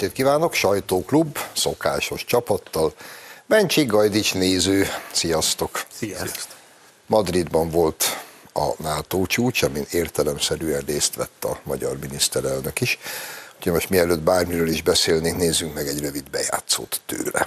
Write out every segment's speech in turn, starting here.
estét kívánok, sajtóklub, szokásos csapattal. Bencsik Gajdics néző, sziasztok! Sziasztok! Madridban volt a NATO csúcs, amin értelemszerűen részt vett a magyar miniszterelnök is. Úgyhogy most mielőtt bármiről is beszélnénk, nézzünk meg egy rövid bejátszót tőle.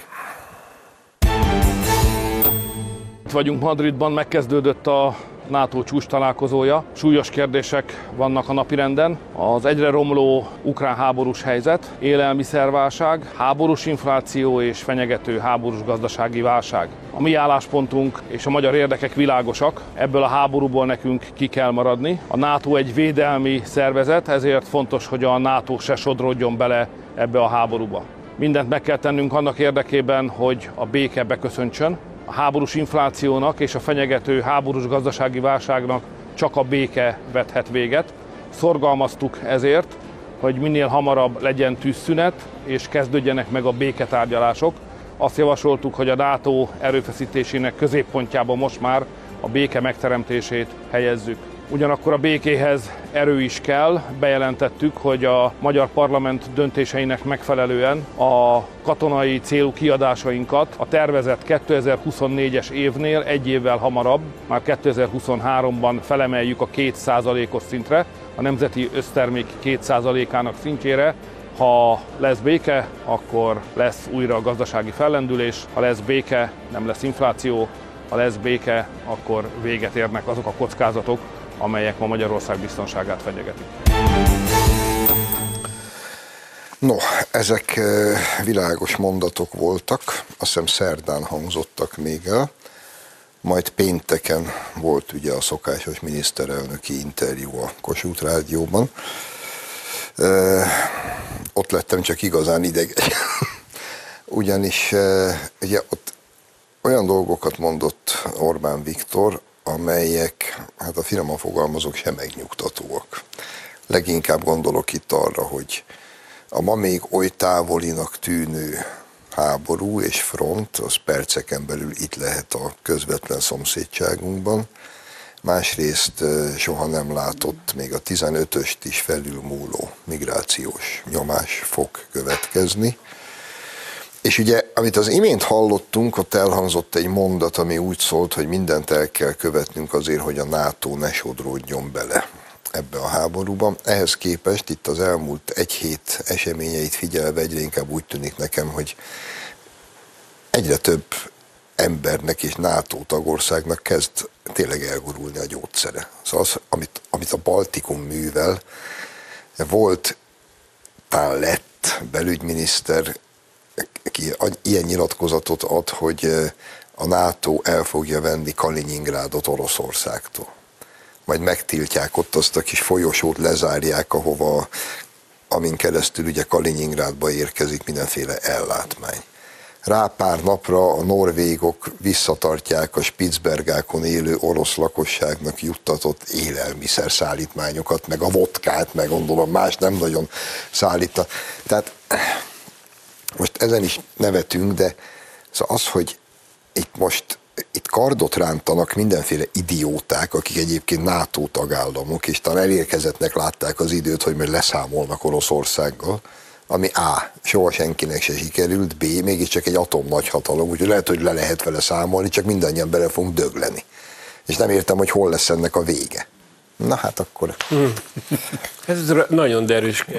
Itt vagyunk Madridban, megkezdődött a NATO csúcs találkozója. Súlyos kérdések vannak a napirenden. Az egyre romló ukrán háborús helyzet, élelmiszerválság, háborús infláció és fenyegető háborús gazdasági válság. A mi álláspontunk és a magyar érdekek világosak, ebből a háborúból nekünk ki kell maradni. A NATO egy védelmi szervezet, ezért fontos, hogy a NATO se sodródjon bele ebbe a háborúba. Mindent meg kell tennünk annak érdekében, hogy a béke beköszöntsön, a háborús inflációnak és a fenyegető háborús gazdasági válságnak csak a béke vethet véget. Szorgalmaztuk ezért, hogy minél hamarabb legyen tűzszünet, és kezdődjenek meg a béketárgyalások. Azt javasoltuk, hogy a NATO erőfeszítésének középpontjában most már a béke megteremtését helyezzük. Ugyanakkor a békéhez erő is kell. Bejelentettük, hogy a magyar parlament döntéseinek megfelelően a katonai célú kiadásainkat a tervezett 2024-es évnél egy évvel hamarabb, már 2023-ban felemeljük a 2%-os szintre, a nemzeti össztermék 2%-ának szintjére, ha lesz béke, akkor lesz újra gazdasági fellendülés, ha lesz béke, nem lesz infláció, ha lesz béke, akkor véget érnek azok a kockázatok, amelyek ma Magyarország biztonságát fenyegetik. No, ezek világos mondatok voltak, azt hiszem szerdán hangzottak még el, majd pénteken volt ugye a szokásos miniszterelnöki interjú a Kossuth Rádióban. Ott lettem csak igazán idegen. Ugyanis ugye ott olyan dolgokat mondott Orbán Viktor, amelyek, hát a finoman fogalmazok, sem megnyugtatóak. Leginkább gondolok itt arra, hogy a ma még oly távolinak tűnő háború és front, az perceken belül itt lehet a közvetlen szomszédságunkban. Másrészt soha nem látott még a 15-öst is felülmúló migrációs nyomás fog következni. És ugye, amit az imént hallottunk, ott elhangzott egy mondat, ami úgy szólt, hogy mindent el kell követnünk azért, hogy a NATO ne sodródjon bele ebbe a háborúba. Ehhez képest itt az elmúlt egy hét eseményeit figyelve egyre inkább úgy tűnik nekem, hogy egyre több embernek és NATO tagországnak kezd tényleg elgurulni a gyógyszere. Szóval az, amit, amit a Baltikum művel, volt, talán lett belügyminiszter, ilyen nyilatkozatot ad, hogy a NATO el fogja venni Kaliningrádot Oroszországtól. Majd megtiltják ott azt a kis folyosót, lezárják, ahova, amin keresztül ugye Kaliningrádba érkezik mindenféle ellátmány. Rá pár napra a norvégok visszatartják a Spitzbergákon élő orosz lakosságnak juttatott élelmiszer szállítmányokat, meg a vodkát, meg gondolom más nem nagyon szállítta. Tehát most ezen is nevetünk, de szóval az, hogy itt most itt kardot rántanak mindenféle idióták, akik egyébként NATO tagállamok, és talán elérkezettnek látták az időt, hogy majd leszámolnak Oroszországgal, ami A. soha senkinek se sikerült, B. mégiscsak egy atom nagyhatalom, úgyhogy lehet, hogy le lehet vele számolni, csak mindannyian bele fogunk dögleni. És nem értem, hogy hol lesz ennek a vége. Na hát akkor. Hmm. Ez nagyon derűs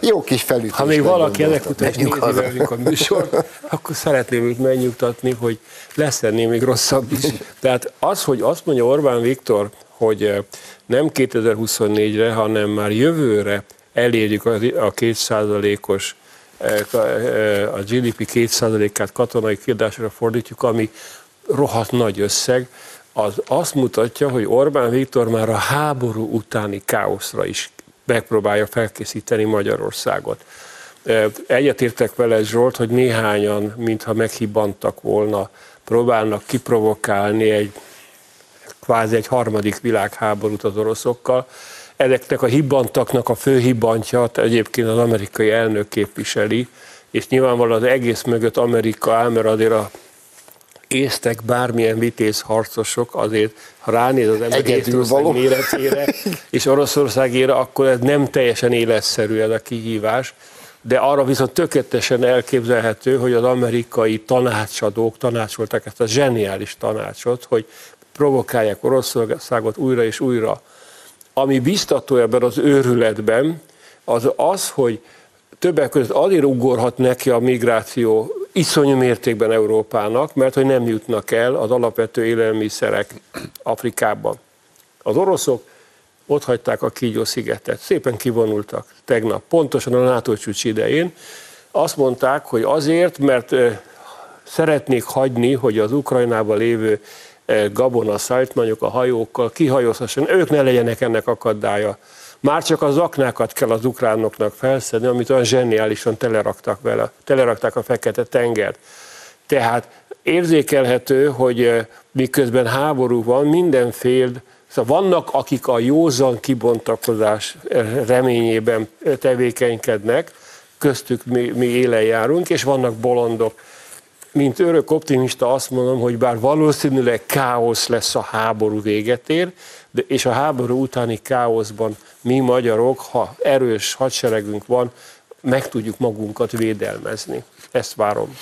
Jó kis felütés. Ha még valaki ennek után nézi velünk a műsor, akkor szeretném őt megnyugtatni, hogy lesz ennél még rosszabb is. Tehát az, hogy azt mondja Orbán Viktor, hogy eh, nem 2024-re, hanem már jövőre elérjük a 2%-os eh, eh, a GDP 2%-át katonai kiadásra fordítjuk, ami rohadt nagy összeg, az azt mutatja, hogy Orbán Viktor már a háború utáni káoszra is megpróbálja felkészíteni Magyarországot. Egyetértek vele Zsolt, hogy néhányan, mintha meghibbantak volna, próbálnak kiprovokálni egy kvázi egy harmadik világháborút az oroszokkal. Ezeknek a hibbantaknak a fő hibbantja egyébként az amerikai elnök képviseli, és nyilvánvalóan az egész mögött Amerika áll, mert azért a észtek bármilyen vitéz harcosok, azért ha ránéz az ember Észtország méretére és Oroszországére, akkor ez nem teljesen életszerű ez a kihívás, de arra viszont tökéletesen elképzelhető, hogy az amerikai tanácsadók tanácsolták ezt a zseniális tanácsot, hogy provokálják Oroszországot újra és újra. Ami biztató ebben az őrületben, az az, hogy többek között azért ugorhat neki a migráció iszonyú mértékben Európának, mert hogy nem jutnak el az alapvető élelmiszerek Afrikában. Az oroszok ott hagyták a Kígyó szigetet, szépen kivonultak tegnap, pontosan a NATO csúcs idején. Azt mondták, hogy azért, mert szeretnék hagyni, hogy az Ukrajnában lévő gabona szállítmányok a hajókkal kihajózhasson, ők ne legyenek ennek akadálya. Már csak az aknákat kell az ukránoknak felszedni, amit olyan zseniálisan teleraktak vele, telerakták a fekete tengert. Tehát érzékelhető, hogy miközben háború van, mindenfél, szóval vannak, akik a józan kibontakozás reményében tevékenykednek, köztük mi, mi élen járunk, és vannak bolondok. Mint örök optimista azt mondom, hogy bár valószínűleg káosz lesz a háború véget ér, de, és a háború utáni káoszban mi magyarok, ha erős hadseregünk van, meg tudjuk magunkat védelmezni. Ezt várom.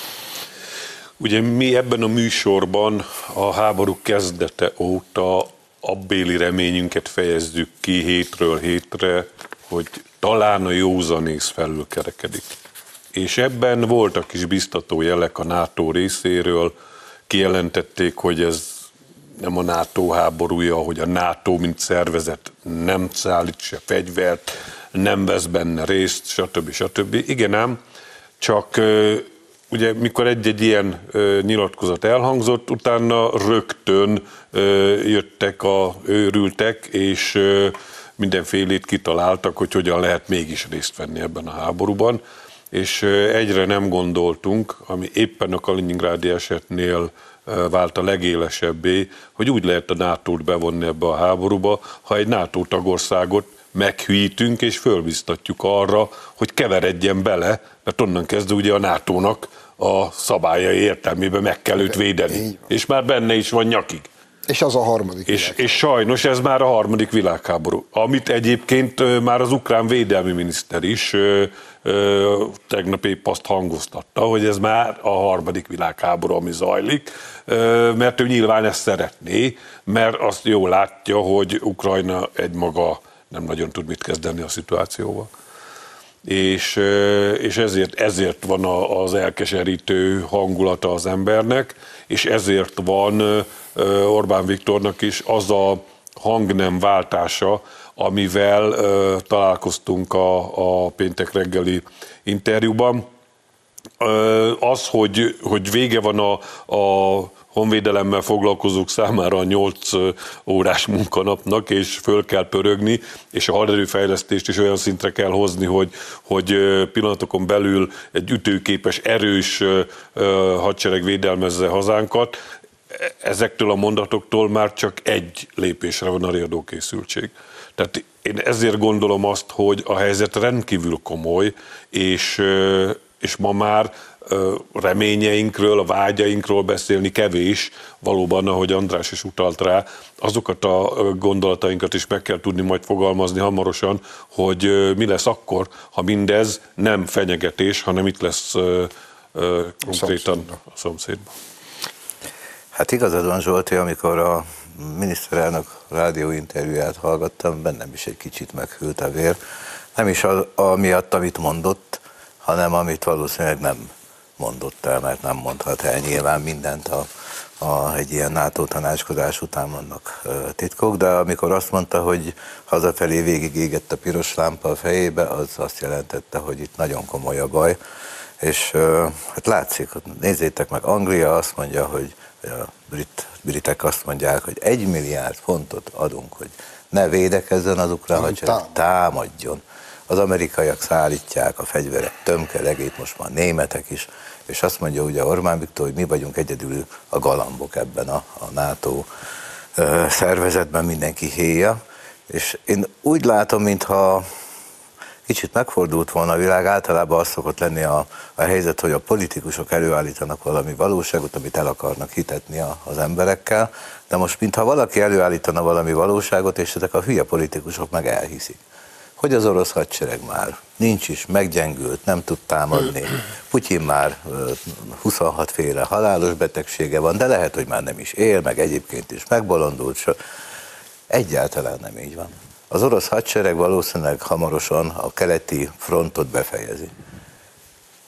Ugye mi ebben a műsorban a háború kezdete óta abbéli reményünket fejezzük ki hétről hétre, hogy talán a józanész felülkerekedik. És ebben voltak is biztató jelek a NATO részéről, kijelentették, hogy ez nem a NATO háborúja, hogy a NATO, mint szervezet nem szállít se fegyvert, nem vesz benne részt, stb. stb. Igen ám, csak ugye mikor egy-egy ilyen nyilatkozat elhangzott, utána rögtön jöttek a őrültek, és mindenfélét kitaláltak, hogy hogyan lehet mégis részt venni ebben a háborúban, és egyre nem gondoltunk, ami éppen a Kaliningrádi esetnél vált a legélesebbé, hogy úgy lehet a nato bevonni ebbe a háborúba, ha egy NATO tagországot meghűítünk és fölbiztatjuk arra, hogy keveredjen bele, mert onnan kezdve ugye a NATO-nak a szabályai értelmében meg kell őt védeni. És már benne is van nyakig. És az a harmadik és, és sajnos ez már a harmadik világháború, amit egyébként már az ukrán védelmi miniszter is tegnap épp azt hangoztatta, hogy ez már a harmadik világháború, ami zajlik, mert ő nyilván ezt szeretné, mert azt jól látja, hogy Ukrajna egymaga nem nagyon tud mit kezdeni a szituációval. És, és ezért, ezért van az elkeserítő hangulata az embernek, és ezért van Orbán Viktornak is az a hangnem váltása, amivel találkoztunk a, a péntek reggeli interjúban. Az, hogy, hogy vége van a, a honvédelemmel foglalkozók számára a 8 órás munkanapnak, és föl kell pörögni, és a haderőfejlesztést is olyan szintre kell hozni, hogy, hogy pillanatokon belül egy ütőképes, erős hadsereg védelmezze hazánkat. Ezektől a mondatoktól már csak egy lépésre van a riadókészültség. Tehát én ezért gondolom azt, hogy a helyzet rendkívül komoly, és, és ma már reményeinkről, a vágyainkról beszélni kevés, valóban, ahogy András is utalt rá, azokat a gondolatainkat is meg kell tudni majd fogalmazni hamarosan, hogy mi lesz akkor, ha mindez nem fenyegetés, hanem itt lesz konkrétan a szomszédban. Hát igazad van Zsolti, amikor a miniszterelnök rádióinterjúját hallgattam, bennem is egy kicsit meghűlt a vér. Nem is az, amiatt, amit mondott, hanem amit valószínűleg nem mondott el, mert nem mondhat el. Nyilván mindent a, a, egy ilyen NATO tanácskozás után vannak titkok, de amikor azt mondta, hogy hazafelé végig égett a piros lámpa a fejébe, az azt jelentette, hogy itt nagyon komoly a baj, és hát látszik, nézzétek meg, Anglia azt mondja, hogy a brit, britek azt mondják, hogy egy milliárd fontot adunk, hogy ne védekezzen az ukrán hadsereg, támadjon. Az amerikaiak szállítják a fegyverek tömkelegét, most már németek is, és azt mondja ugye Orbán Viktor, hogy mi vagyunk egyedül a galambok ebben a, a NATO szervezetben, mindenki héja, és én úgy látom, mintha kicsit megfordult volna a világ, általában az szokott lenni a, a helyzet, hogy a politikusok előállítanak valami valóságot, amit el akarnak hitetni a, az emberekkel, de most mintha valaki előállítana valami valóságot, és ezek a hülye politikusok meg elhiszik hogy az orosz hadsereg már nincs is, meggyengült, nem tud támadni. Putyin már 26 féle halálos betegsége van, de lehet, hogy már nem is él, meg egyébként is megbolondult. Egyáltalán nem így van. Az orosz hadsereg valószínűleg hamarosan a keleti frontot befejezi.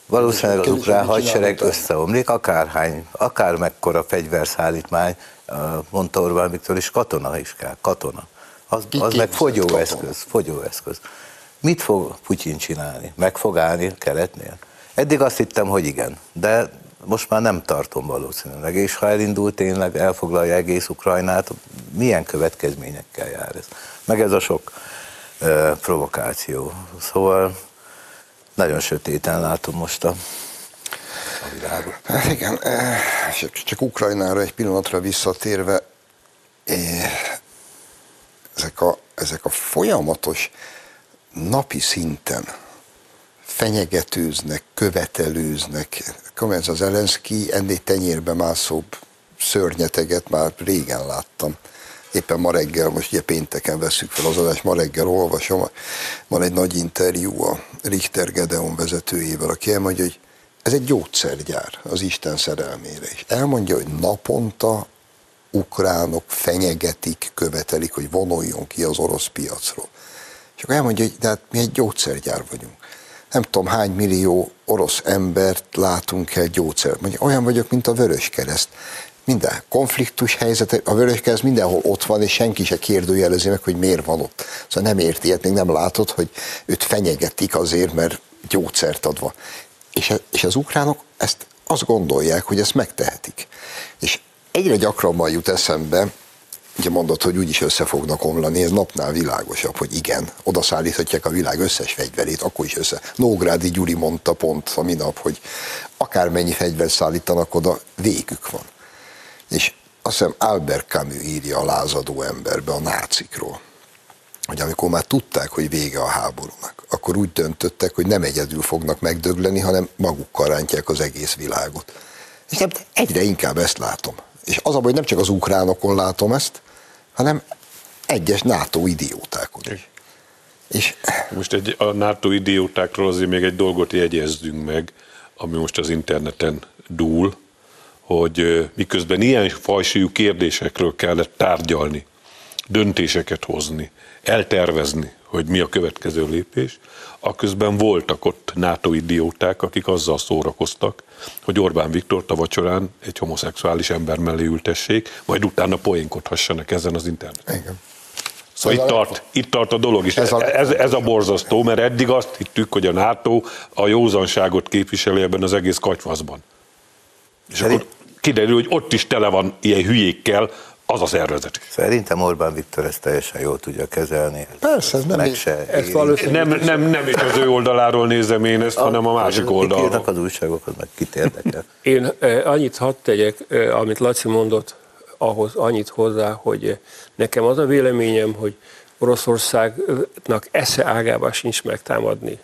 Valószínűleg az ukrán hadsereg összeomlik, akárhány, akár mekkora fegyverszállítmány, mondta Orbán Viktor is, katona is kell, katona. Az, az meg fogyóeszköz, fogyóeszköz. Mit fog Putyin csinálni? Meg fog állni keletnél? Eddig azt hittem, hogy igen, de most már nem tartom valószínűleg, és ha elindult tényleg, elfoglalja egész Ukrajnát, milyen következményekkel jár ez? Meg ez a sok uh, provokáció. Szóval nagyon sötéten látom most a, a világot. Hát igen, csak, csak Ukrajnára egy pillanatra visszatérve, ezek a, ezek a folyamatos napi szinten fenyegetőznek, követelőznek. Ez az Elenszki ennél tenyérbe mászóbb szörnyeteget már régen láttam. Éppen ma reggel, most ugye pénteken veszük fel az adást, ma reggel olvasom, van egy nagy interjú a Richter Gedeon vezetőjével, aki elmondja, hogy ez egy gyógyszergyár az Isten szerelmére. És elmondja, hogy naponta ukránok fenyegetik, követelik, hogy vonuljon ki az orosz piacról. És akkor elmondja, hogy de hát mi egy gyógyszergyár vagyunk. Nem tudom, hány millió orosz embert látunk el gyógyszer. Mondja, olyan vagyok, mint a Vörös Kereszt. Minden konfliktus helyzet, a Vörös Kereszt mindenhol ott van, és senki se kérdőjelezi meg, hogy miért van ott. Szóval nem érti, ilyet, még nem látod, hogy őt fenyegetik azért, mert gyógyszert adva. És, és az ukránok ezt azt gondolják, hogy ezt megtehetik. És egyre gyakrabban jut eszembe, ugye mondod, hogy úgyis össze fognak omlani, ez napnál világosabb, hogy igen, oda szállíthatják a világ összes fegyverét, akkor is össze. Nógrádi Gyuri mondta pont a minap, hogy akármennyi fegyvert szállítanak oda, végük van. És azt hiszem Albert Camus írja a lázadó emberbe a nácikról, hogy amikor már tudták, hogy vége a háborúnak, akkor úgy döntöttek, hogy nem egyedül fognak megdögleni, hanem magukkal rántják az egész világot. És egyre inkább ezt látom. És az a baj, nem csak az ukránokon látom ezt, hanem egyes NATO idiótákon is. És... Most egy, a NATO idiótákról azért még egy dolgot jegyezzünk meg, ami most az interneten dúl, hogy miközben ilyen fajsúlyú kérdésekről kellett tárgyalni, döntéseket hozni, eltervezni, hogy mi a következő lépés, aközben voltak ott NATO idióták, akik azzal szórakoztak, hogy Orbán Viktor a vacsorán egy homoszexuális ember mellé ültessék, majd utána poénkodhassanak ezen az interneten. Igen. Szóval itt tart, itt tart a dolog is. Ez a, ez, ez a borzasztó, mert eddig azt hittük, hogy a NATO a józanságot képviseli ebben az egész katyvaszban. És akkor kiderül, hogy ott is tele van ilyen hülyékkel, az a szervezet. Szerintem Orbán Viktor ezt teljesen jól tudja kezelni. Persze, ez nem, se ez nem, nem, nem is az ő oldaláról nézem én ezt, a, hanem a másik oldalról. az újságokat, meg kit érdekel. Én eh, annyit hadd tegyek, eh, amit Laci mondott, ahhoz annyit hozzá, hogy eh, nekem az a véleményem, hogy Oroszországnak esze ágában sincs megtámadni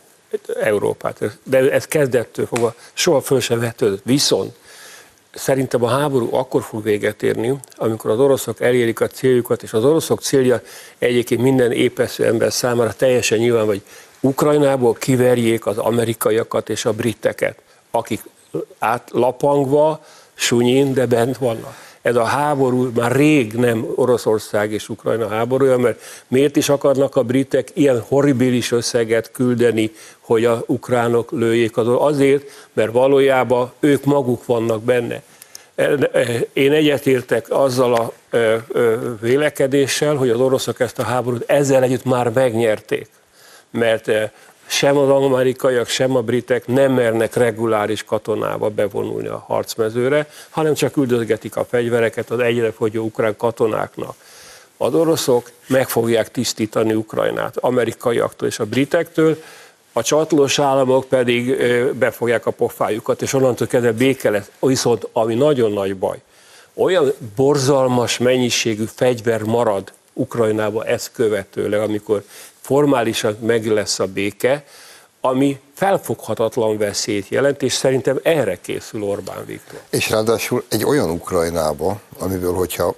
Európát. De ez kezdettől fogva soha föl sem vetődött. Viszont szerintem a háború akkor fog véget érni, amikor az oroszok elérik a céljukat, és az oroszok célja egyébként minden épesző ember számára teljesen nyilván, hogy Ukrajnából kiverjék az amerikaiakat és a briteket, akik átlapangva, sunyin, de bent vannak ez a háború már rég nem Oroszország és Ukrajna háborúja, mert miért is akarnak a britek ilyen horribilis összeget küldeni, hogy a ukránok lőjék az Azért, mert valójában ők maguk vannak benne. Én egyetértek azzal a vélekedéssel, hogy az oroszok ezt a háborút ezzel együtt már megnyerték. Mert sem az amerikaiak, sem a britek nem mernek reguláris katonába bevonulni a harcmezőre, hanem csak üldözgetik a fegyvereket az egyre fogyó ukrán katonáknak. Az oroszok meg fogják tisztítani Ukrajnát, amerikaiaktól és a britektől, a csatlós államok pedig befogják a pofájukat, és onnantól kezdve béke lesz. Viszont, ami nagyon nagy baj, olyan borzalmas mennyiségű fegyver marad Ukrajnába ezt követőleg, amikor formálisan meg lesz a béke, ami felfoghatatlan veszélyt jelent, és szerintem erre készül Orbán Viktor. És ráadásul egy olyan Ukrajnába, amiből, hogyha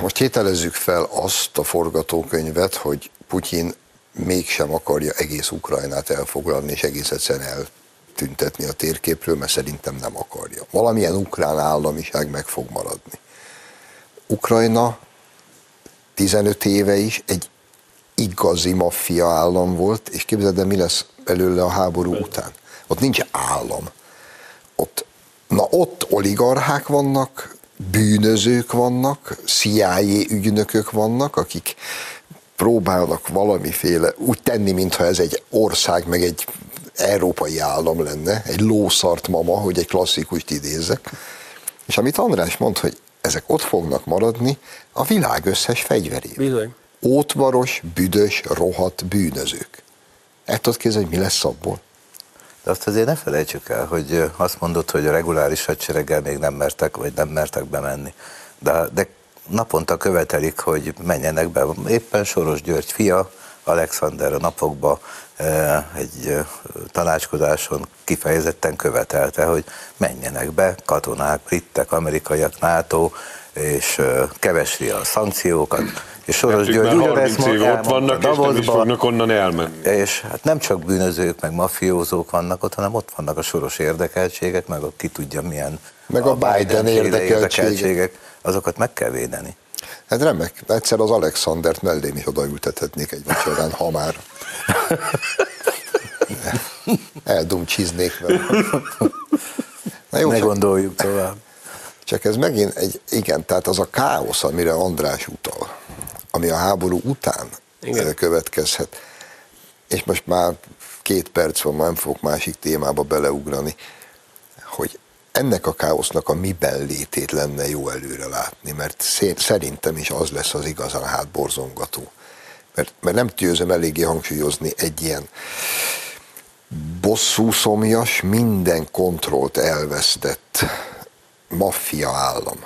most tételezzük fel azt a forgatókönyvet, hogy Putyin mégsem akarja egész Ukrajnát elfoglalni, és egész egyszerűen eltüntetni a térképről, mert szerintem nem akarja. Valamilyen ukrán államiság meg fog maradni. Ukrajna 15 éve is egy igazi maffia állam volt, és képzeld el, mi lesz belőle a háború után. Ott nincs állam. Ott, na ott oligarchák vannak, bűnözők vannak, CIA ügynökök vannak, akik próbálnak valamiféle úgy tenni, mintha ez egy ország, meg egy európai állam lenne, egy lószart mama, hogy egy klasszikust idézzek. És amit András mond, hogy ezek ott fognak maradni a világ összes fegyverében. Bizony. Ótvaros, büdös, rohadt bűnözők. El tudod képzelni, hogy mi lesz abból? De azt azért ne felejtsük el, hogy azt mondod, hogy a reguláris hadsereggel még nem mertek, vagy nem mertek bemenni. De, de naponta követelik, hogy menjenek be. Éppen Soros György fia, Alexander a napokban egy tanácskozáson kifejezetten követelte, hogy menjenek be katonák, britek, amerikaiak, NATO, és kevesri a szankciókat. És Soros György ugyanezt ott vannak, és nem is fognak onnan elmenni. És hát nem csak bűnözők, meg mafiózók vannak ott, hanem ott vannak a soros érdekeltségek, meg a ki tudja milyen meg a, a Biden, Biden érdekeltségek. érdekeltségek. Azokat meg kell védeni. Hát remek. Egyszer az Alexandert mellém is odaültethetnék egy vacsorán, ha már. Eldumcsiznék vele. Na jó, ne csak, gondoljuk tovább. Csak ez megint egy, igen, tehát az a káosz, amire András utal, ami a háború után igen. következhet, és most már két perc van, nem fogok másik témába beleugrani, hogy ennek a káosznak a miben létét lenne jó előre látni, mert szerintem is az lesz az igazán hátborzongató. Mert, mert nem tűzöm eléggé hangsúlyozni egy ilyen bosszú szomjas, minden kontrollt elvesztett maffia állam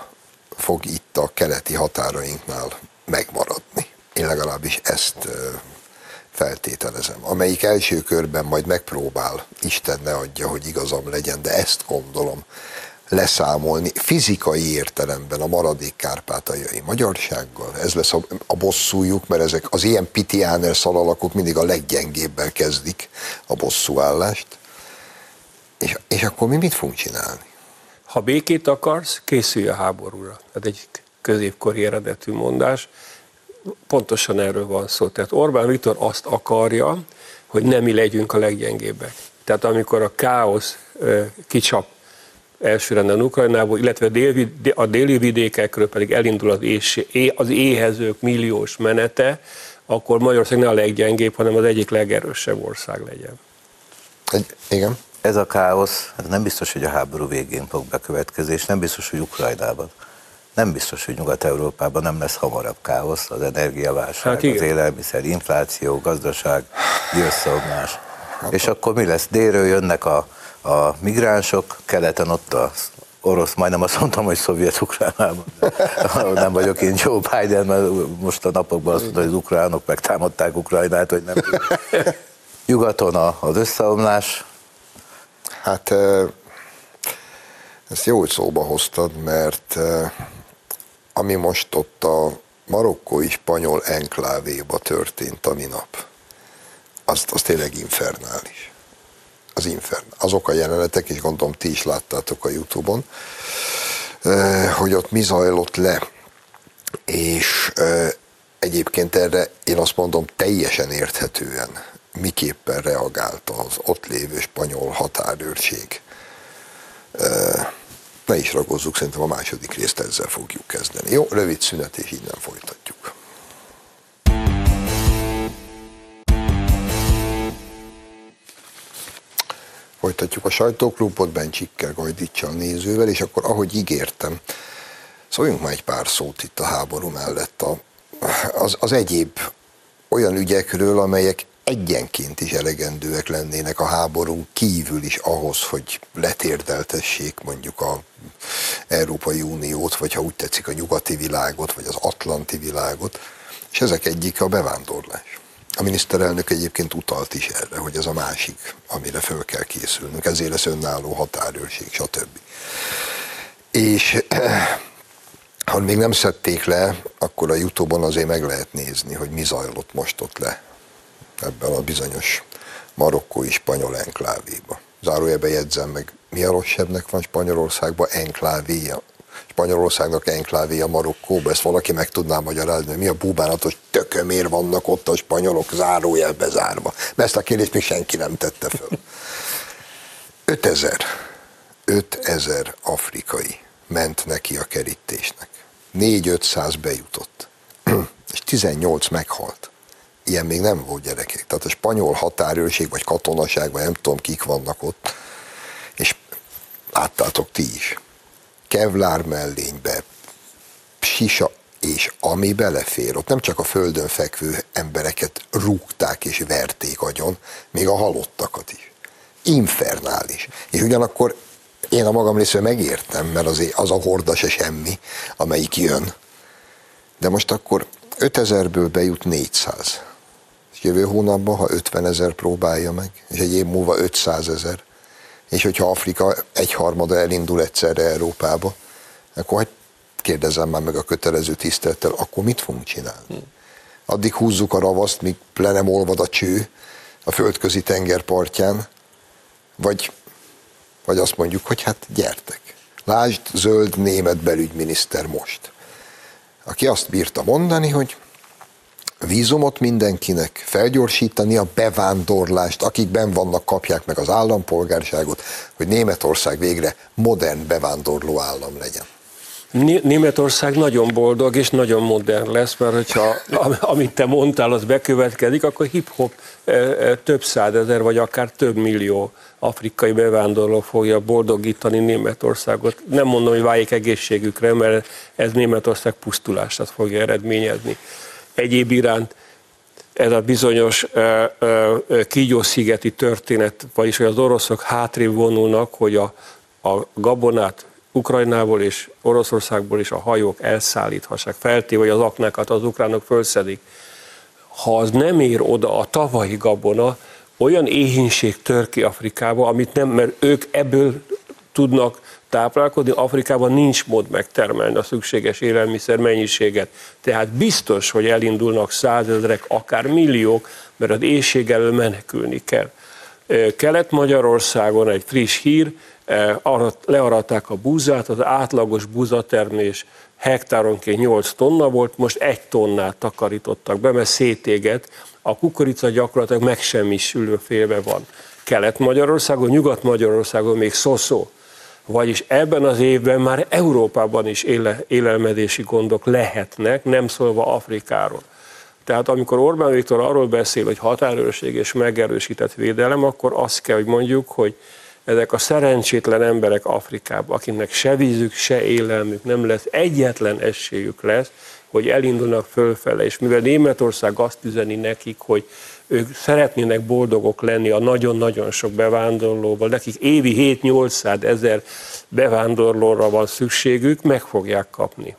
fog itt a keleti határainknál megmaradni. Én legalábbis ezt feltételezem. Amelyik első körben majd megpróbál, Isten ne adja, hogy igazam legyen, de ezt gondolom leszámolni fizikai értelemben a maradék kárpátaljai magyarsággal. Ez lesz a, a bosszújuk, mert ezek az ilyen pitiáner szalalakok mindig a leggyengébbel kezdik a bosszúállást. És, és akkor mi mit fogunk csinálni? Ha békét akarsz, készülj a háborúra. Ez egy középkori eredetű mondás pontosan erről van szó. Tehát Orbán Viktor azt akarja, hogy nem mi legyünk a leggyengébbek. Tehát amikor a káosz kicsap elsőrenden Ukrajnából, illetve a déli vidékekről pedig elindul az, és, az éhezők milliós menete, akkor Magyarország ne a leggyengébb, hanem az egyik legerősebb ország legyen. Egy, igen. Ez a káosz, ez nem biztos, hogy a háború végén fog bekövetkezni, és nem biztos, hogy Ukrajnában nem biztos, hogy Nyugat-Európában nem lesz hamarabb káosz, az energiaválság, hát az élelmiszer, infláció, gazdaság, összeomlás. Hát és akkor mi lesz? Délről jönnek a, a migránsok, keleten ott a orosz, majdnem azt mondtam, hogy szovjet ukránában. nem vagyok én Joe Biden, mert most a napokban azt mondta, hogy az ukránok megtámadták Ukrajnát, hogy nem. Nyugaton az összeomlás. Hát ezt jó, hogy szóba hoztad, mert ami most ott a marokkói spanyol enklávéba történt a minap, az, az tényleg infernális. Az infern. Azok a jelenetek, és gondolom ti is láttátok a Youtube-on, hogy ott mi zajlott le. És egyébként erre én azt mondom teljesen érthetően miképpen reagálta az ott lévő spanyol határőrség ne is ragozzuk, szerintem a második részt ezzel fogjuk kezdeni. Jó, rövid szünet, és innen folytatjuk. Folytatjuk a sajtóklubot Bencsikkel, Gajdicsal nézővel, és akkor ahogy ígértem, szóljunk már egy pár szót itt a háború mellett a, az, az egyéb olyan ügyekről, amelyek egyenként is elegendőek lennének a háború kívül is ahhoz, hogy letérdeltessék mondjuk a Európai Uniót, vagy ha úgy tetszik a nyugati világot, vagy az atlanti világot. És ezek egyik a bevándorlás. A miniszterelnök egyébként utalt is erre, hogy ez a másik, amire föl kell készülnünk, ezért lesz önálló határőrség, stb. És ha még nem szedték le, akkor a Youtube-on azért meg lehet nézni, hogy mi zajlott most ott le ebben a bizonyos marokkói spanyol enklávéba. Zárójelbe jegyzem meg, mi a rosszabbnek van Spanyolországban enklávéja? Spanyolországnak enklávéja Marokkóba, ezt valaki meg tudná magyarázni, hogy mi a búbánatos tökömér vannak ott a spanyolok zárójelbe zárva. Mert ezt a kérdést még senki nem tette föl. 5000, 5000 afrikai ment neki a kerítésnek. 4-500 bejutott, és 18 meghalt. Ilyen még nem volt gyerekek. Tehát a spanyol határőrség, vagy katonaság, vagy nem tudom kik vannak ott, és láttátok ti is. Kevlár mellénybe, sisa és ami belefér, ott nem csak a földön fekvő embereket rúgták és verték agyon, még a halottakat is. Infernális. És ugyanakkor én a magam részéről megértem, mert az, az a horda se semmi, amelyik jön. De most akkor 5000-ből bejut 400. És jövő hónapban, ha 50 ezer próbálja meg, és egy év múlva 500 ezer, és hogyha Afrika egyharmada elindul egyszerre Európába, akkor hát kérdezem már meg a kötelező tisztelettel, akkor mit fogunk csinálni? Addig húzzuk a ravaszt, míg le nem olvad a cső a földközi tenger partján, vagy vagy azt mondjuk, hogy hát gyertek. Lásd, zöld német belügyminiszter most. Aki azt bírta mondani, hogy vízumot mindenkinek, felgyorsítani a bevándorlást, akik ben vannak, kapják meg az állampolgárságot, hogy Németország végre modern bevándorló állam legyen. Németország nagyon boldog és nagyon modern lesz, mert hogyha amit te mondtál, az bekövetkezik, akkor hip-hop több százezer, vagy akár több millió afrikai bevándorló fogja boldogítani Németországot. Nem mondom, hogy váljék egészségükre, mert ez Németország pusztulását fogja eredményezni. Egyéb iránt ez a bizonyos kígyószigeti történet, vagyis hogy az oroszok hátrébb vonulnak, hogy a, a gabonát Ukrajnából és Oroszországból is a hajók elszállíthassák, feltéve, hogy az aknákat az ukránok fölszedik. Ha az nem ér oda a tavalyi gabona, olyan éhínség tör ki Afrikába, amit nem, mert ők ebből tudnak táplálkozni, Afrikában nincs mód megtermelni a szükséges élelmiszer mennyiséget. Tehát biztos, hogy elindulnak százezrek, akár milliók, mert az éjség elől menekülni kell. Kelet-Magyarországon egy friss hír, learatták a búzát, az átlagos búzatermés hektáronként 8 tonna volt, most egy tonnát takarítottak be, mert szétéget, a kukorica gyakorlatilag megsemmisülő félbe van. Kelet-Magyarországon, Nyugat-Magyarországon még szoszó. Vagyis ebben az évben már Európában is éle, élelmezési gondok lehetnek, nem szólva Afrikáról. Tehát amikor Orbán Viktor arról beszél, hogy határőrség és megerősített védelem, akkor azt kell, hogy mondjuk, hogy ezek a szerencsétlen emberek Afrikában, akiknek se vízük, se élelmük nem lesz, egyetlen esélyük lesz, hogy elindulnak fölfele, és mivel Németország azt üzeni nekik, hogy ők szeretnének boldogok lenni a nagyon-nagyon sok bevándorlóval, nekik évi 7-800 ezer bevándorlóra van szükségük, meg fogják kapni.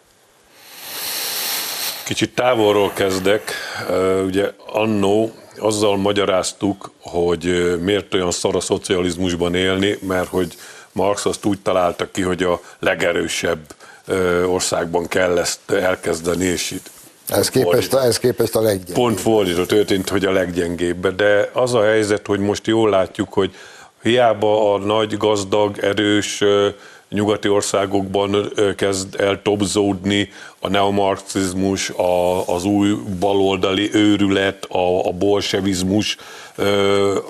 Kicsit távolról kezdek. Ugye annó azzal magyaráztuk, hogy miért olyan szar a szocializmusban élni, mert hogy Marx azt úgy találta ki, hogy a legerősebb országban kell ezt elkezdeni, és itt ez képest, ez képest a leggyengébb. Pont fordítva történt, hogy a leggyengébb. De az a helyzet, hogy most jól látjuk, hogy hiába a nagy, gazdag, erős nyugati országokban kezd el tobzódni a neomarxizmus, a, az új baloldali őrület, a, a bolsevizmus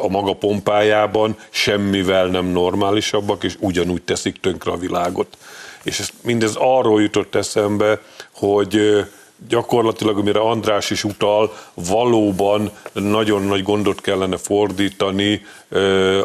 a maga pompájában semmivel nem normálisabbak, és ugyanúgy teszik tönkre a világot. És ez mindez arról jutott eszembe, hogy gyakorlatilag, amire András is utal, valóban nagyon nagy gondot kellene fordítani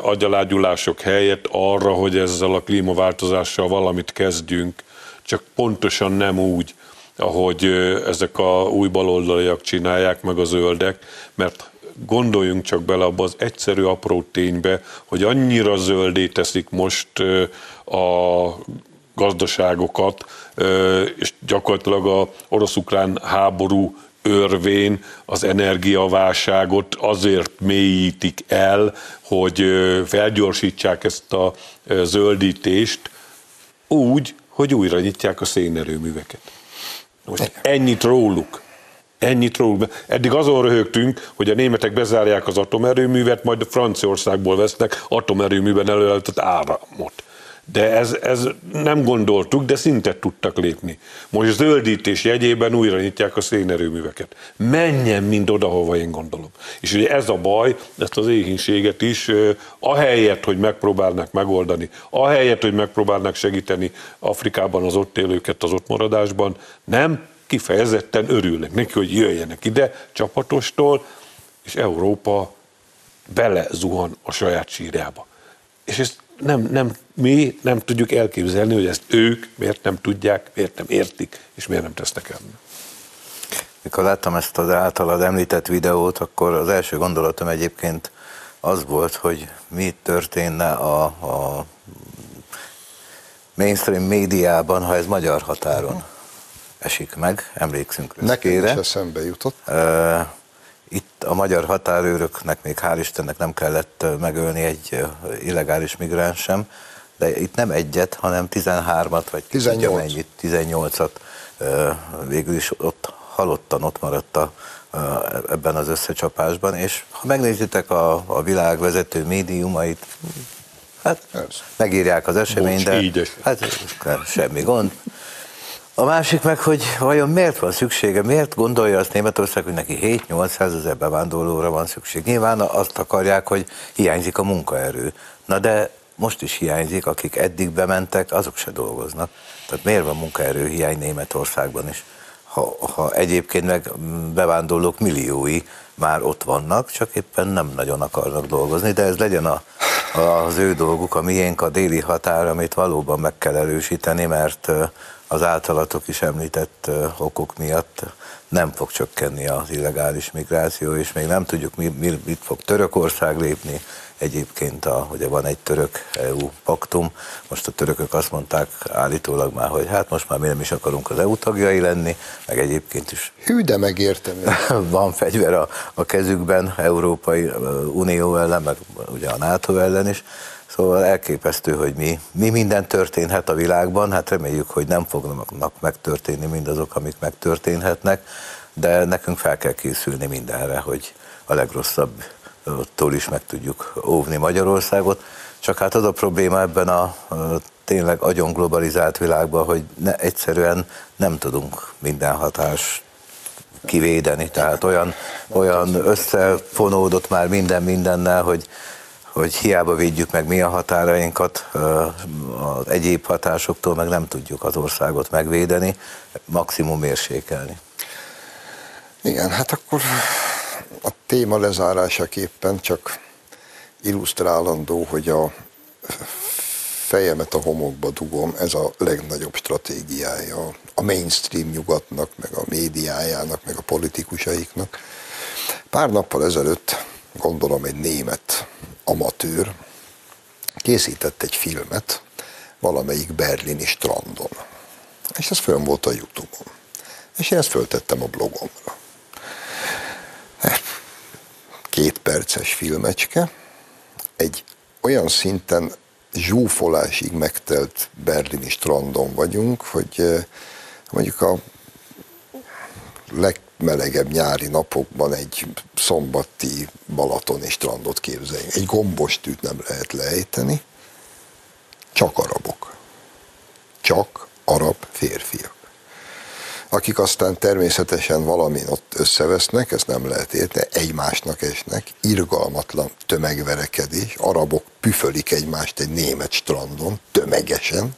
agyalágyulások helyett arra, hogy ezzel a klímaváltozással valamit kezdjünk, csak pontosan nem úgy, ahogy ezek a új baloldaliak csinálják, meg a zöldek, mert gondoljunk csak bele abba az egyszerű apró ténybe, hogy annyira zöldé teszik most a gazdaságokat, és gyakorlatilag a orosz-ukrán háború örvén az energiaválságot azért mélyítik el, hogy felgyorsítsák ezt a zöldítést úgy, hogy újra nyitják a szénerőműveket. Most ennyit róluk. Ennyit róluk. Eddig azon röhögtünk, hogy a németek bezárják az atomerőművet, majd a Franciaországból vesznek atomerőműben előállított áramot de ez, ez nem gondoltuk, de szintet tudtak lépni. Most zöldítés jegyében újra nyitják a szénerőműveket. Menjen mind oda, hova én gondolom. És ugye ez a baj, ezt az éhínséget is, ahelyett, hogy megpróbálnak megoldani, ahelyett, hogy megpróbálnak segíteni Afrikában az ott élőket az ott maradásban, nem, kifejezetten örülnek neki, hogy jöjjenek ide csapatostól, és Európa bele zuhan a saját sírjába. És ezt nem, nem, mi nem tudjuk elképzelni, hogy ezt ők miért nem tudják, miért nem értik, és miért nem tesznek el. Mikor láttam ezt az általad említett videót, akkor az első gondolatom egyébként az volt, hogy mi történne a, a mainstream médiában, ha ez magyar határon esik meg, emlékszünk Nekem is eszembe jutott. Uh, itt a magyar határőröknek még hál' Istennek nem kellett megölni egy illegális migráns sem, de itt nem egyet, hanem 13-at, vagy 18. mennyit, 18-at végül is ott halottan ott maradt a, ebben az összecsapásban, és ha megnézitek a, a világ vezető médiumait, hát megírják az eseményt, de hát semmi gond. A másik meg, hogy vajon miért van szüksége, miért gondolja azt Németország, hogy neki 7-800 ezer bevándorlóra van szükség. Nyilván azt akarják, hogy hiányzik a munkaerő. Na de most is hiányzik, akik eddig bementek, azok se dolgoznak. Tehát miért van munkaerő hiány Németországban is? Ha, ha egyébként meg bevándorlók milliói már ott vannak, csak éppen nem nagyon akarnak dolgozni, de ez legyen a, az ő dolguk, a miénk a déli határ, amit valóban meg kell erősíteni, mert az általatok is említett okok miatt nem fog csökkenni az illegális migráció, és még nem tudjuk, mi, mi, mit fog Törökország lépni. Egyébként a, ugye van egy török EU paktum, most a törökök azt mondták állítólag már, hogy hát most már mi nem is akarunk az EU tagjai lenni, meg egyébként is. Hű, de megértem. van fegyver a, a kezükben, Európai Unió ellen, meg ugye a NATO ellen is, Szóval elképesztő, hogy mi, mi minden történhet a világban, hát reméljük, hogy nem fognak megtörténni mindazok, amik megtörténhetnek, de nekünk fel kell készülni mindenre, hogy a legrosszabbtól is meg tudjuk óvni Magyarországot. Csak hát az a probléma ebben a tényleg agyon globalizált világban, hogy ne, egyszerűen nem tudunk minden hatást kivédeni. Tehát olyan, olyan összefonódott már minden mindennel, hogy hogy hiába védjük meg mi a határainkat, az egyéb hatásoktól meg nem tudjuk az országot megvédeni, maximum mérsékelni. Igen, hát akkor a téma lezárásaképpen csak illusztrálandó, hogy a fejemet a homokba dugom, ez a legnagyobb stratégiája a mainstream nyugatnak, meg a médiájának, meg a politikusaiknak. Pár nappal ezelőtt gondolom egy német amatőr készített egy filmet valamelyik berlini strandon. És ez fönn volt a Youtube-on. És én ezt föltettem a blogomra. Két perces filmecske, egy olyan szinten zsúfolásig megtelt berlini strandon vagyunk, hogy eh, mondjuk a leg, melegebb nyári napokban egy szombati balatoni strandot képzeljünk. Egy gombostűt nem lehet lejteni, csak arabok. Csak arab férfiak. Akik aztán természetesen valamin ott összevesznek, ezt nem lehet érteni, egymásnak esnek, irgalmatlan tömegverekedés, arabok püfölik egymást egy német strandon, tömegesen,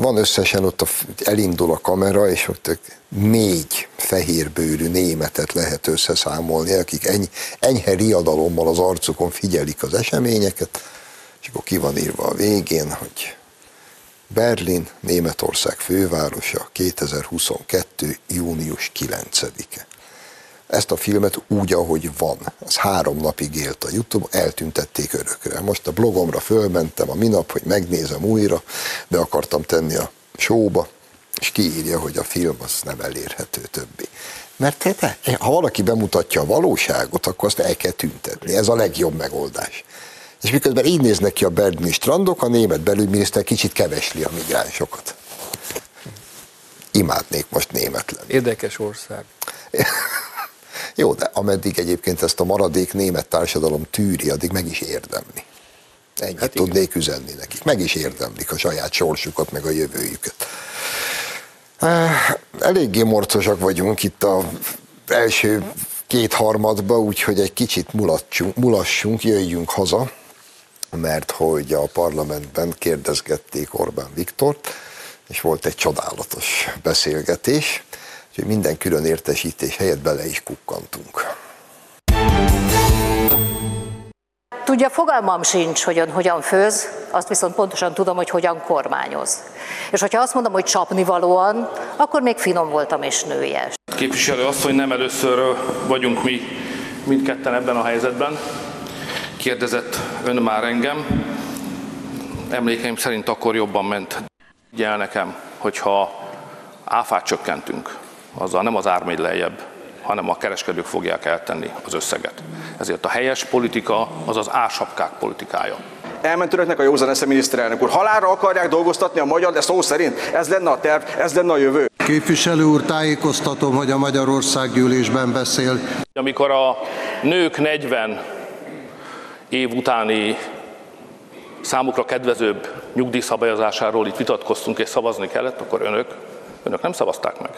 van összesen ott, a, elindul a kamera, és ott négy fehérbőrű németet lehet összeszámolni, akik eny, enyhe riadalommal az arcukon figyelik az eseményeket, és akkor ki van írva a végén, hogy Berlin, Németország fővárosa, 2022. június 9-e. Ezt a filmet úgy, ahogy van, az három napig élt a Youtube, eltüntették örökre. Most a blogomra fölmentem a minap, hogy megnézem újra, be akartam tenni a showba, és kiírja, hogy a film az nem elérhető többi. Mert ha valaki bemutatja a valóságot, akkor azt el kell tüntetni. Ez a legjobb megoldás. És miközben így néznek ki a berlini strandok, a német belügyminiszter kicsit kevesli a migránsokat. Imádnék most német lenni. Érdekes ország. Jó, de ameddig egyébként ezt a maradék német társadalom tűri, addig meg is érdemli. Ennyit hát tudnék üzenni nekik. Meg is érdemlik a saját sorsukat, meg a jövőjüket. Eléggé morcosak vagyunk itt a első kétharmadba, úgyhogy egy kicsit mulassunk, jöjjünk haza, mert hogy a parlamentben kérdezgették Orbán Viktort, és volt egy csodálatos beszélgetés, úgyhogy minden külön értesítés helyett bele is kukkantunk. Tudja, fogalmam sincs, hogy ön hogyan főz, azt viszont pontosan tudom, hogy hogyan kormányoz. És hogyha azt mondom, hogy csapnivalóan, akkor még finom voltam és nőjes. Képviselő azt, hogy nem először vagyunk mi mindketten ebben a helyzetben. Kérdezett ön már engem. Emlékeim szerint akkor jobban ment. Gyel nekem, hogyha áfát csökkentünk, azzal nem az ár megy lejjebb, hanem a kereskedők fogják eltenni az összeget. Ezért a helyes politika az az ásapkák politikája. Elment önöknek a józan esze miniszterelnök úr. Halára akarják dolgoztatni a magyar, de szó szerint ez lenne a terv, ez lenne a jövő. Képviselő úr, tájékoztatom, hogy a Magyarország gyűlésben beszél. Amikor a nők 40 év utáni számukra kedvezőbb nyugdíjszabályozásáról itt vitatkoztunk és szavazni kellett, akkor önök, önök nem szavazták meg.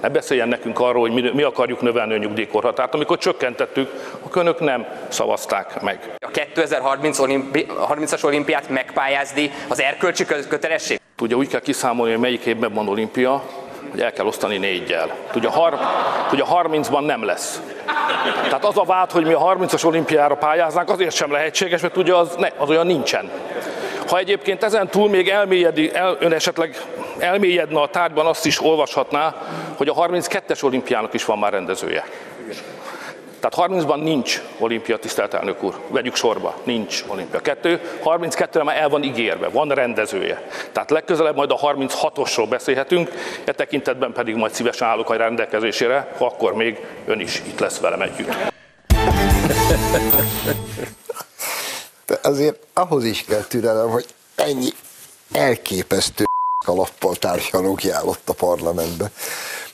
Ne beszéljen nekünk arról, hogy mi, mi akarjuk növelni a nyugdíjkorhatárt. Amikor csökkentettük, akkor önök nem szavazták meg. A 2030 olimpi, 30-as olimpiát megpályázni az erkölcsi kötelesség? Tudja, úgy kell kiszámolni, hogy melyik évben van olimpia, hogy el kell osztani négyel. Tudja, har, tudja 30-ban nem lesz. Tehát az a vád, hogy mi a 30-as olimpiára pályáznánk, azért sem lehetséges, mert ugye az, ne, az olyan nincsen. Ha egyébként ezen túl még elmélyedi, el, ön esetleg elmélyedne a tárgyban, azt is olvashatná, hogy a 32-es olimpiának is van már rendezője. Tehát 30-ban nincs olimpia, tisztelt elnök úr. Vegyük sorba, nincs olimpia. Kettő, 32-re már el van ígérve, van rendezője. Tehát legközelebb majd a 36-osról beszélhetünk, e tekintetben pedig majd szívesen állok a rendelkezésére, ha akkor még ön is itt lesz velem együtt. De azért ahhoz is kell türelem, hogy ennyi elképesztő kalappal társarogjál ott a parlamentbe.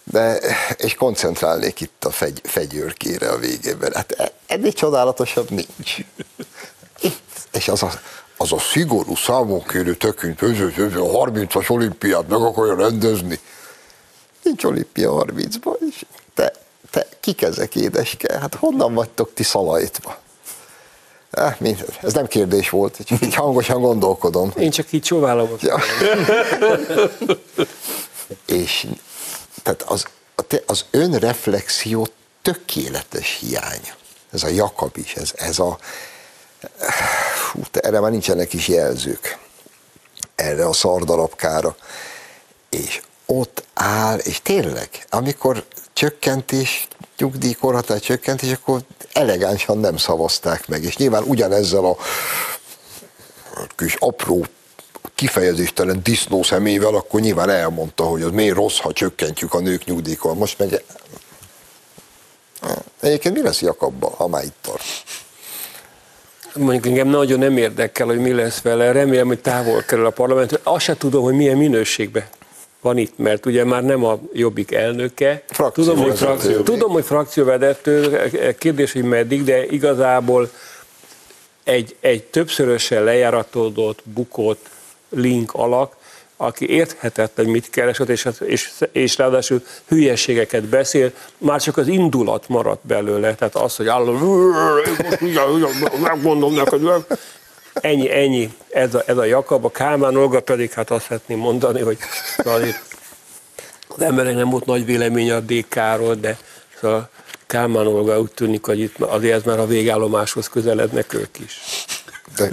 De, és koncentrálnék itt a fegy, fegyőrkére a végében. Hát e, ennél csodálatosabb nincs. És az a, az a szigorú számonkérő hogy a 30-as olimpiát meg akarja rendezni. Nincs olimpia 30-ban, és te, te kik ezek édeske? Hát honnan vagytok ti szalajtva? Ez nem kérdés volt, csak így hangosan gondolkodom. Én csak így csóválom. Ja. és tehát az, az önreflexió tökéletes hiánya. Ez a Jakab is, ez, ez a... Hú, erre már nincsenek is jelzők. Erre a szardarabkára. És ott áll, és tényleg, amikor csökkentés, nyugdíjkorhatár csökkentés, akkor elegánsan nem szavazták meg. És nyilván ugyanezzel a kis apró kifejezéstelen disznó szemével, akkor nyilván elmondta, hogy az miért rossz, ha csökkentjük a nők nyugdíjkor. Most meg... Egyébként mi lesz Jakabban, ha már itt tart? Mondjuk engem nagyon nem érdekel, hogy mi lesz vele. Remélem, hogy távol kerül a parlament. Azt se tudom, hogy milyen minőségben van itt, mert ugye már nem a jobbik elnöke. Frakció tudom, hogy frakció, tudom, hogy frakcióvezető, kérdés, hogy meddig, de igazából egy, egy többszörösen lejáratódott, bukott link alak, aki érthetetlen, hogy mit keresett, és, és, és ráadásul hülyeségeket beszél, már csak az indulat maradt belőle, tehát az, hogy megmondom neked, ennyi, ennyi, ez a, ez a Jakab, a Kálmán Olga pedig hát azt szeretném mondani, hogy az emberek nem volt nagy vélemény a DK-ról, de szóval Kálmán Olga úgy tűnik, hogy itt azért ez már a végállomáshoz közelednek ők is. De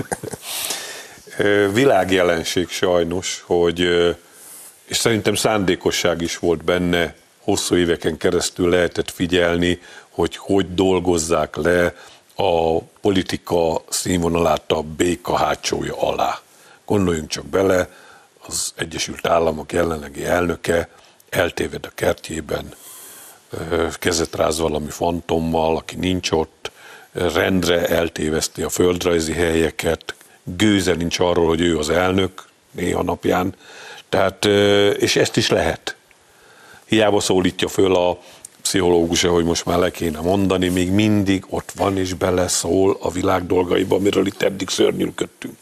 világjelenség sajnos, hogy, és szerintem szándékosság is volt benne, hosszú éveken keresztül lehetett figyelni, hogy hogy dolgozzák le a politika színvonalát a béka hátsója alá. Gondoljunk csak bele, az Egyesült Államok jelenlegi elnöke eltéved a kertjében, kezet ráz valami fantommal, aki nincs ott, rendre eltéveszti a földrajzi helyeket, gőze nincs arról, hogy ő az elnök néha napján. Tehát, és ezt is lehet. Hiába szólítja föl a pszichológus, hogy most már le kéne mondani, még mindig ott van és beleszól a világ dolgaiba, amiről itt eddig szörnyűködtünk.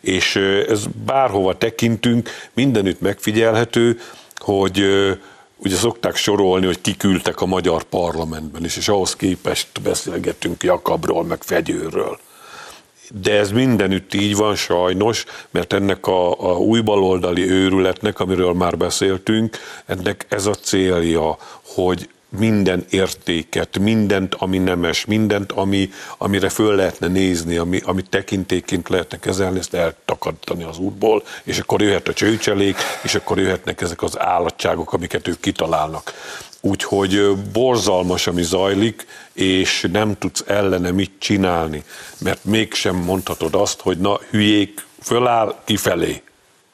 És ez bárhova tekintünk, mindenütt megfigyelhető, hogy ugye szokták sorolni, hogy kiküldtek a magyar parlamentben is, és ahhoz képest beszélgetünk Jakabról, meg Fegyőről. De ez mindenütt így van sajnos, mert ennek a, a új baloldali őrületnek, amiről már beszéltünk, ennek ez a célja, hogy minden értéket, mindent, ami nemes, mindent, ami, amire föl lehetne nézni, ami, ami tekintéként lehetne kezelni, ezt eltakarítani az útból, és akkor jöhet a csőcselék, és akkor jöhetnek ezek az állatságok, amiket ők kitalálnak. Úgyhogy borzalmas, ami zajlik, és nem tudsz ellene mit csinálni, mert mégsem mondhatod azt, hogy na, hülyék, föláll kifelé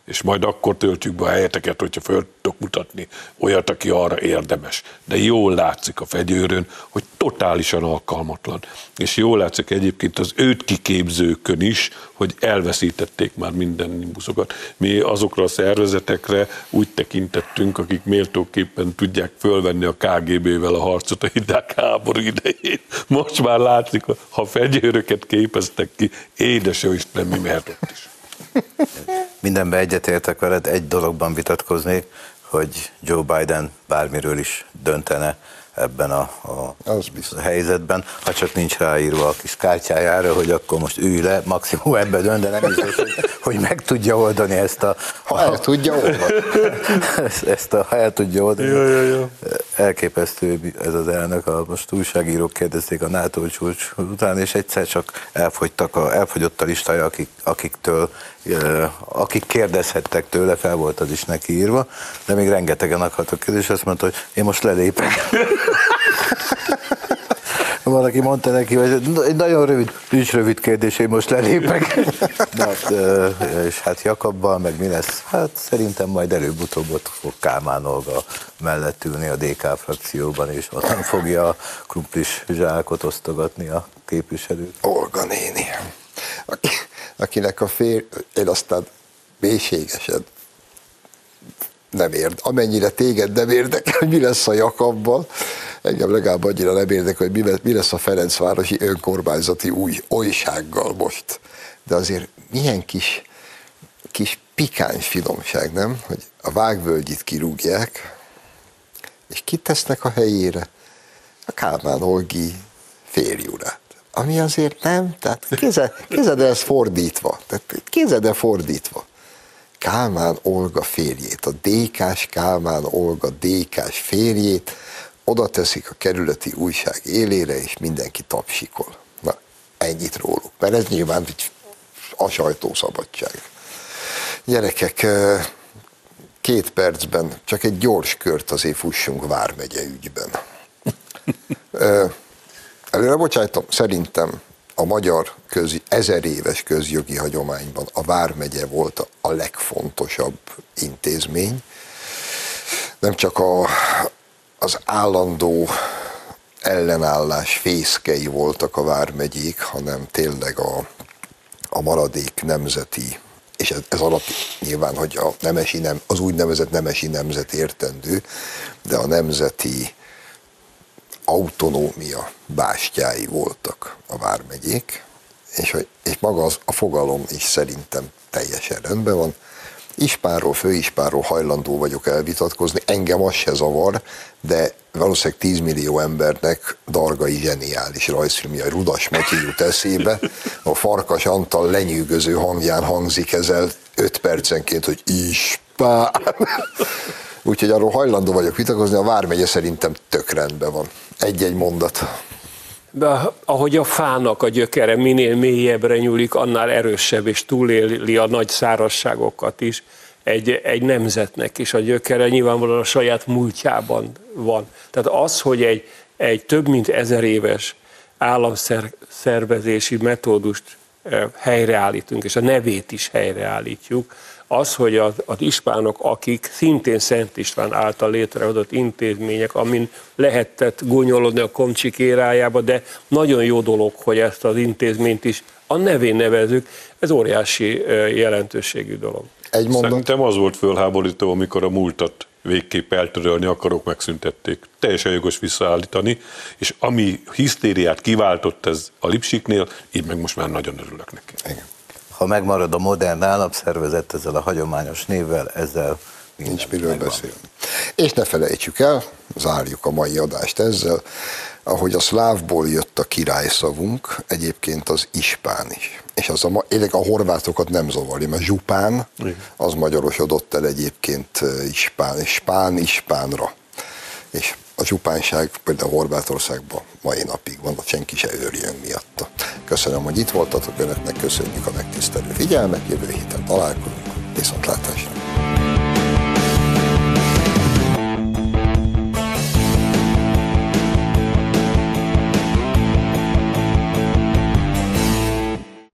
és majd akkor töltjük be a helyeteket, hogyha föl tudok mutatni olyat, aki arra érdemes. De jól látszik a fegyőrön, hogy totálisan alkalmatlan. És jól látszik egyébként az őt kiképzőkön is, hogy elveszítették már minden buszokat. Mi azokra a szervezetekre úgy tekintettünk, akik méltóképpen tudják fölvenni a KGB-vel a harcot a hideg háború idején. Most már látszik, ha fegyőröket képeztek ki, édes jó Isten, mi mehet ott is. Mindenben egyetértek veled, egy dologban vitatkozni, hogy Joe Biden bármiről is döntene, ebben a, a az helyzetben, ha csak nincs ráírva a kis kártyájára, hogy akkor most ülj le, maximum ebben dönt, de nem biztos, hogy, hogy meg tudja oldani ezt a... Ha el tudja oldani. ezt a, ha el tudja oldani. Jó, jó, jó. Elképesztő ez az elnök, a, most újságírók kérdezték a NATO csúcs után, és egyszer csak elfogytak a, elfogyott a listája, akik, akiktől akik kérdezhettek tőle, fel volt az is neki írva, de még rengetegen akartak kérdés, és azt mondta, hogy én most lelépek. Valaki mondta neki, hogy egy nagyon rövid, nincs rövid kérdés, én most lelépek. Na, és hát Jakabbal, meg mi lesz? Hát szerintem majd előbb-utóbb ott fog Kálmán Olga mellett ülni a DK frakcióban, és nem fogja a krumplis zsákot osztogatni a képviselőt. Olga néni, aki, akinek a fér, én aztán mélységesen nem érd, amennyire téged nem érdekel, hogy mi lesz a Jakabbal, engem legalább annyira nem érdekel, hogy mi lesz a Ferencvárosi önkormányzati új olysággal most. De azért milyen kis, kis pikáns finomság, nem? Hogy a vágvölgyit kirúgják, és kitesznek a helyére a Kálmán Olgi férjúrát. Ami azért nem, tehát kézed, kézed ez fordítva, tehát kézed fordítva. Kálmán Olga férjét, a DK-s Kálmán Olga DK-s férjét oda teszik a kerületi újság élére, és mindenki tapsikol. Na, ennyit róluk, mert ez nyilván a sajtószabadság. Gyerekek, két percben csak egy gyors kört azért fussunk Vármegye ügyben. Előre bocsájtom, szerintem a magyar közi, ezer éves közjogi hagyományban a Vármegye volt a legfontosabb intézmény. Nem csak a, az állandó ellenállás fészkei voltak a Vármegyék, hanem tényleg a, a maradék nemzeti, és ez, ez alatt nyilván, hogy a nemesi nem, az úgynevezett nemesi nemzet értendő, de a nemzeti autonómia bástyái voltak a vármegyék, és, és maga az, a fogalom is szerintem teljesen rendben van. Ispáról, főispáról hajlandó vagyok elvitatkozni, engem az se zavar, de valószínűleg 10 millió embernek dargai zseniális rajzfilmje, Rudas Matyi jut eszébe, a Farkas Antal lenyűgöző hangján hangzik ezzel 5 percenként, hogy Ispán. Úgyhogy arról hajlandó vagyok vitatkozni, a Vármegye szerintem tök rendben van. Egy-egy mondat. De ahogy a fának a gyökere minél mélyebbre nyúlik, annál erősebb és túléli a nagy szárasságokat is. Egy, egy nemzetnek is a gyökere nyilvánvalóan a saját múltjában van. Tehát az, hogy egy, egy több mint ezer éves államszervezési metódust helyreállítunk, és a nevét is helyreállítjuk, az, hogy az, az ispánok, akik szintén Szent István által létrehozott intézmények, amin lehetett gúnyolodni a komcsik érájába, de nagyon jó dolog, hogy ezt az intézményt is a nevén nevezük, ez óriási jelentőségű dolog. Egy mondat. Szerintem az volt fölháborító, amikor a múltat végképp eltörölni akarok, megszüntették. Teljesen jogos visszaállítani, és ami hisztériát kiváltott ez a Lipsiknél, így meg most már nagyon örülök neki. Igen. Ha megmarad a modern államszervezet ezzel a hagyományos névvel, ezzel Nincs miről beszélni. És ne felejtsük el, zárjuk a mai adást ezzel, ahogy a szlávból jött a királyszavunk, egyébként az ispán is. És az a, élek a horvátokat nem zavarja, mert zsupán, az magyarosodott el egyébként ispán, spán ispánra. És a zsupánság például Horvátországban mai napig van, senki se őrjön miatta. Köszönöm, hogy itt voltatok, önöknek köszönjük a megtisztelő figyelmet, jövő héten találkozunk, viszontlátásra!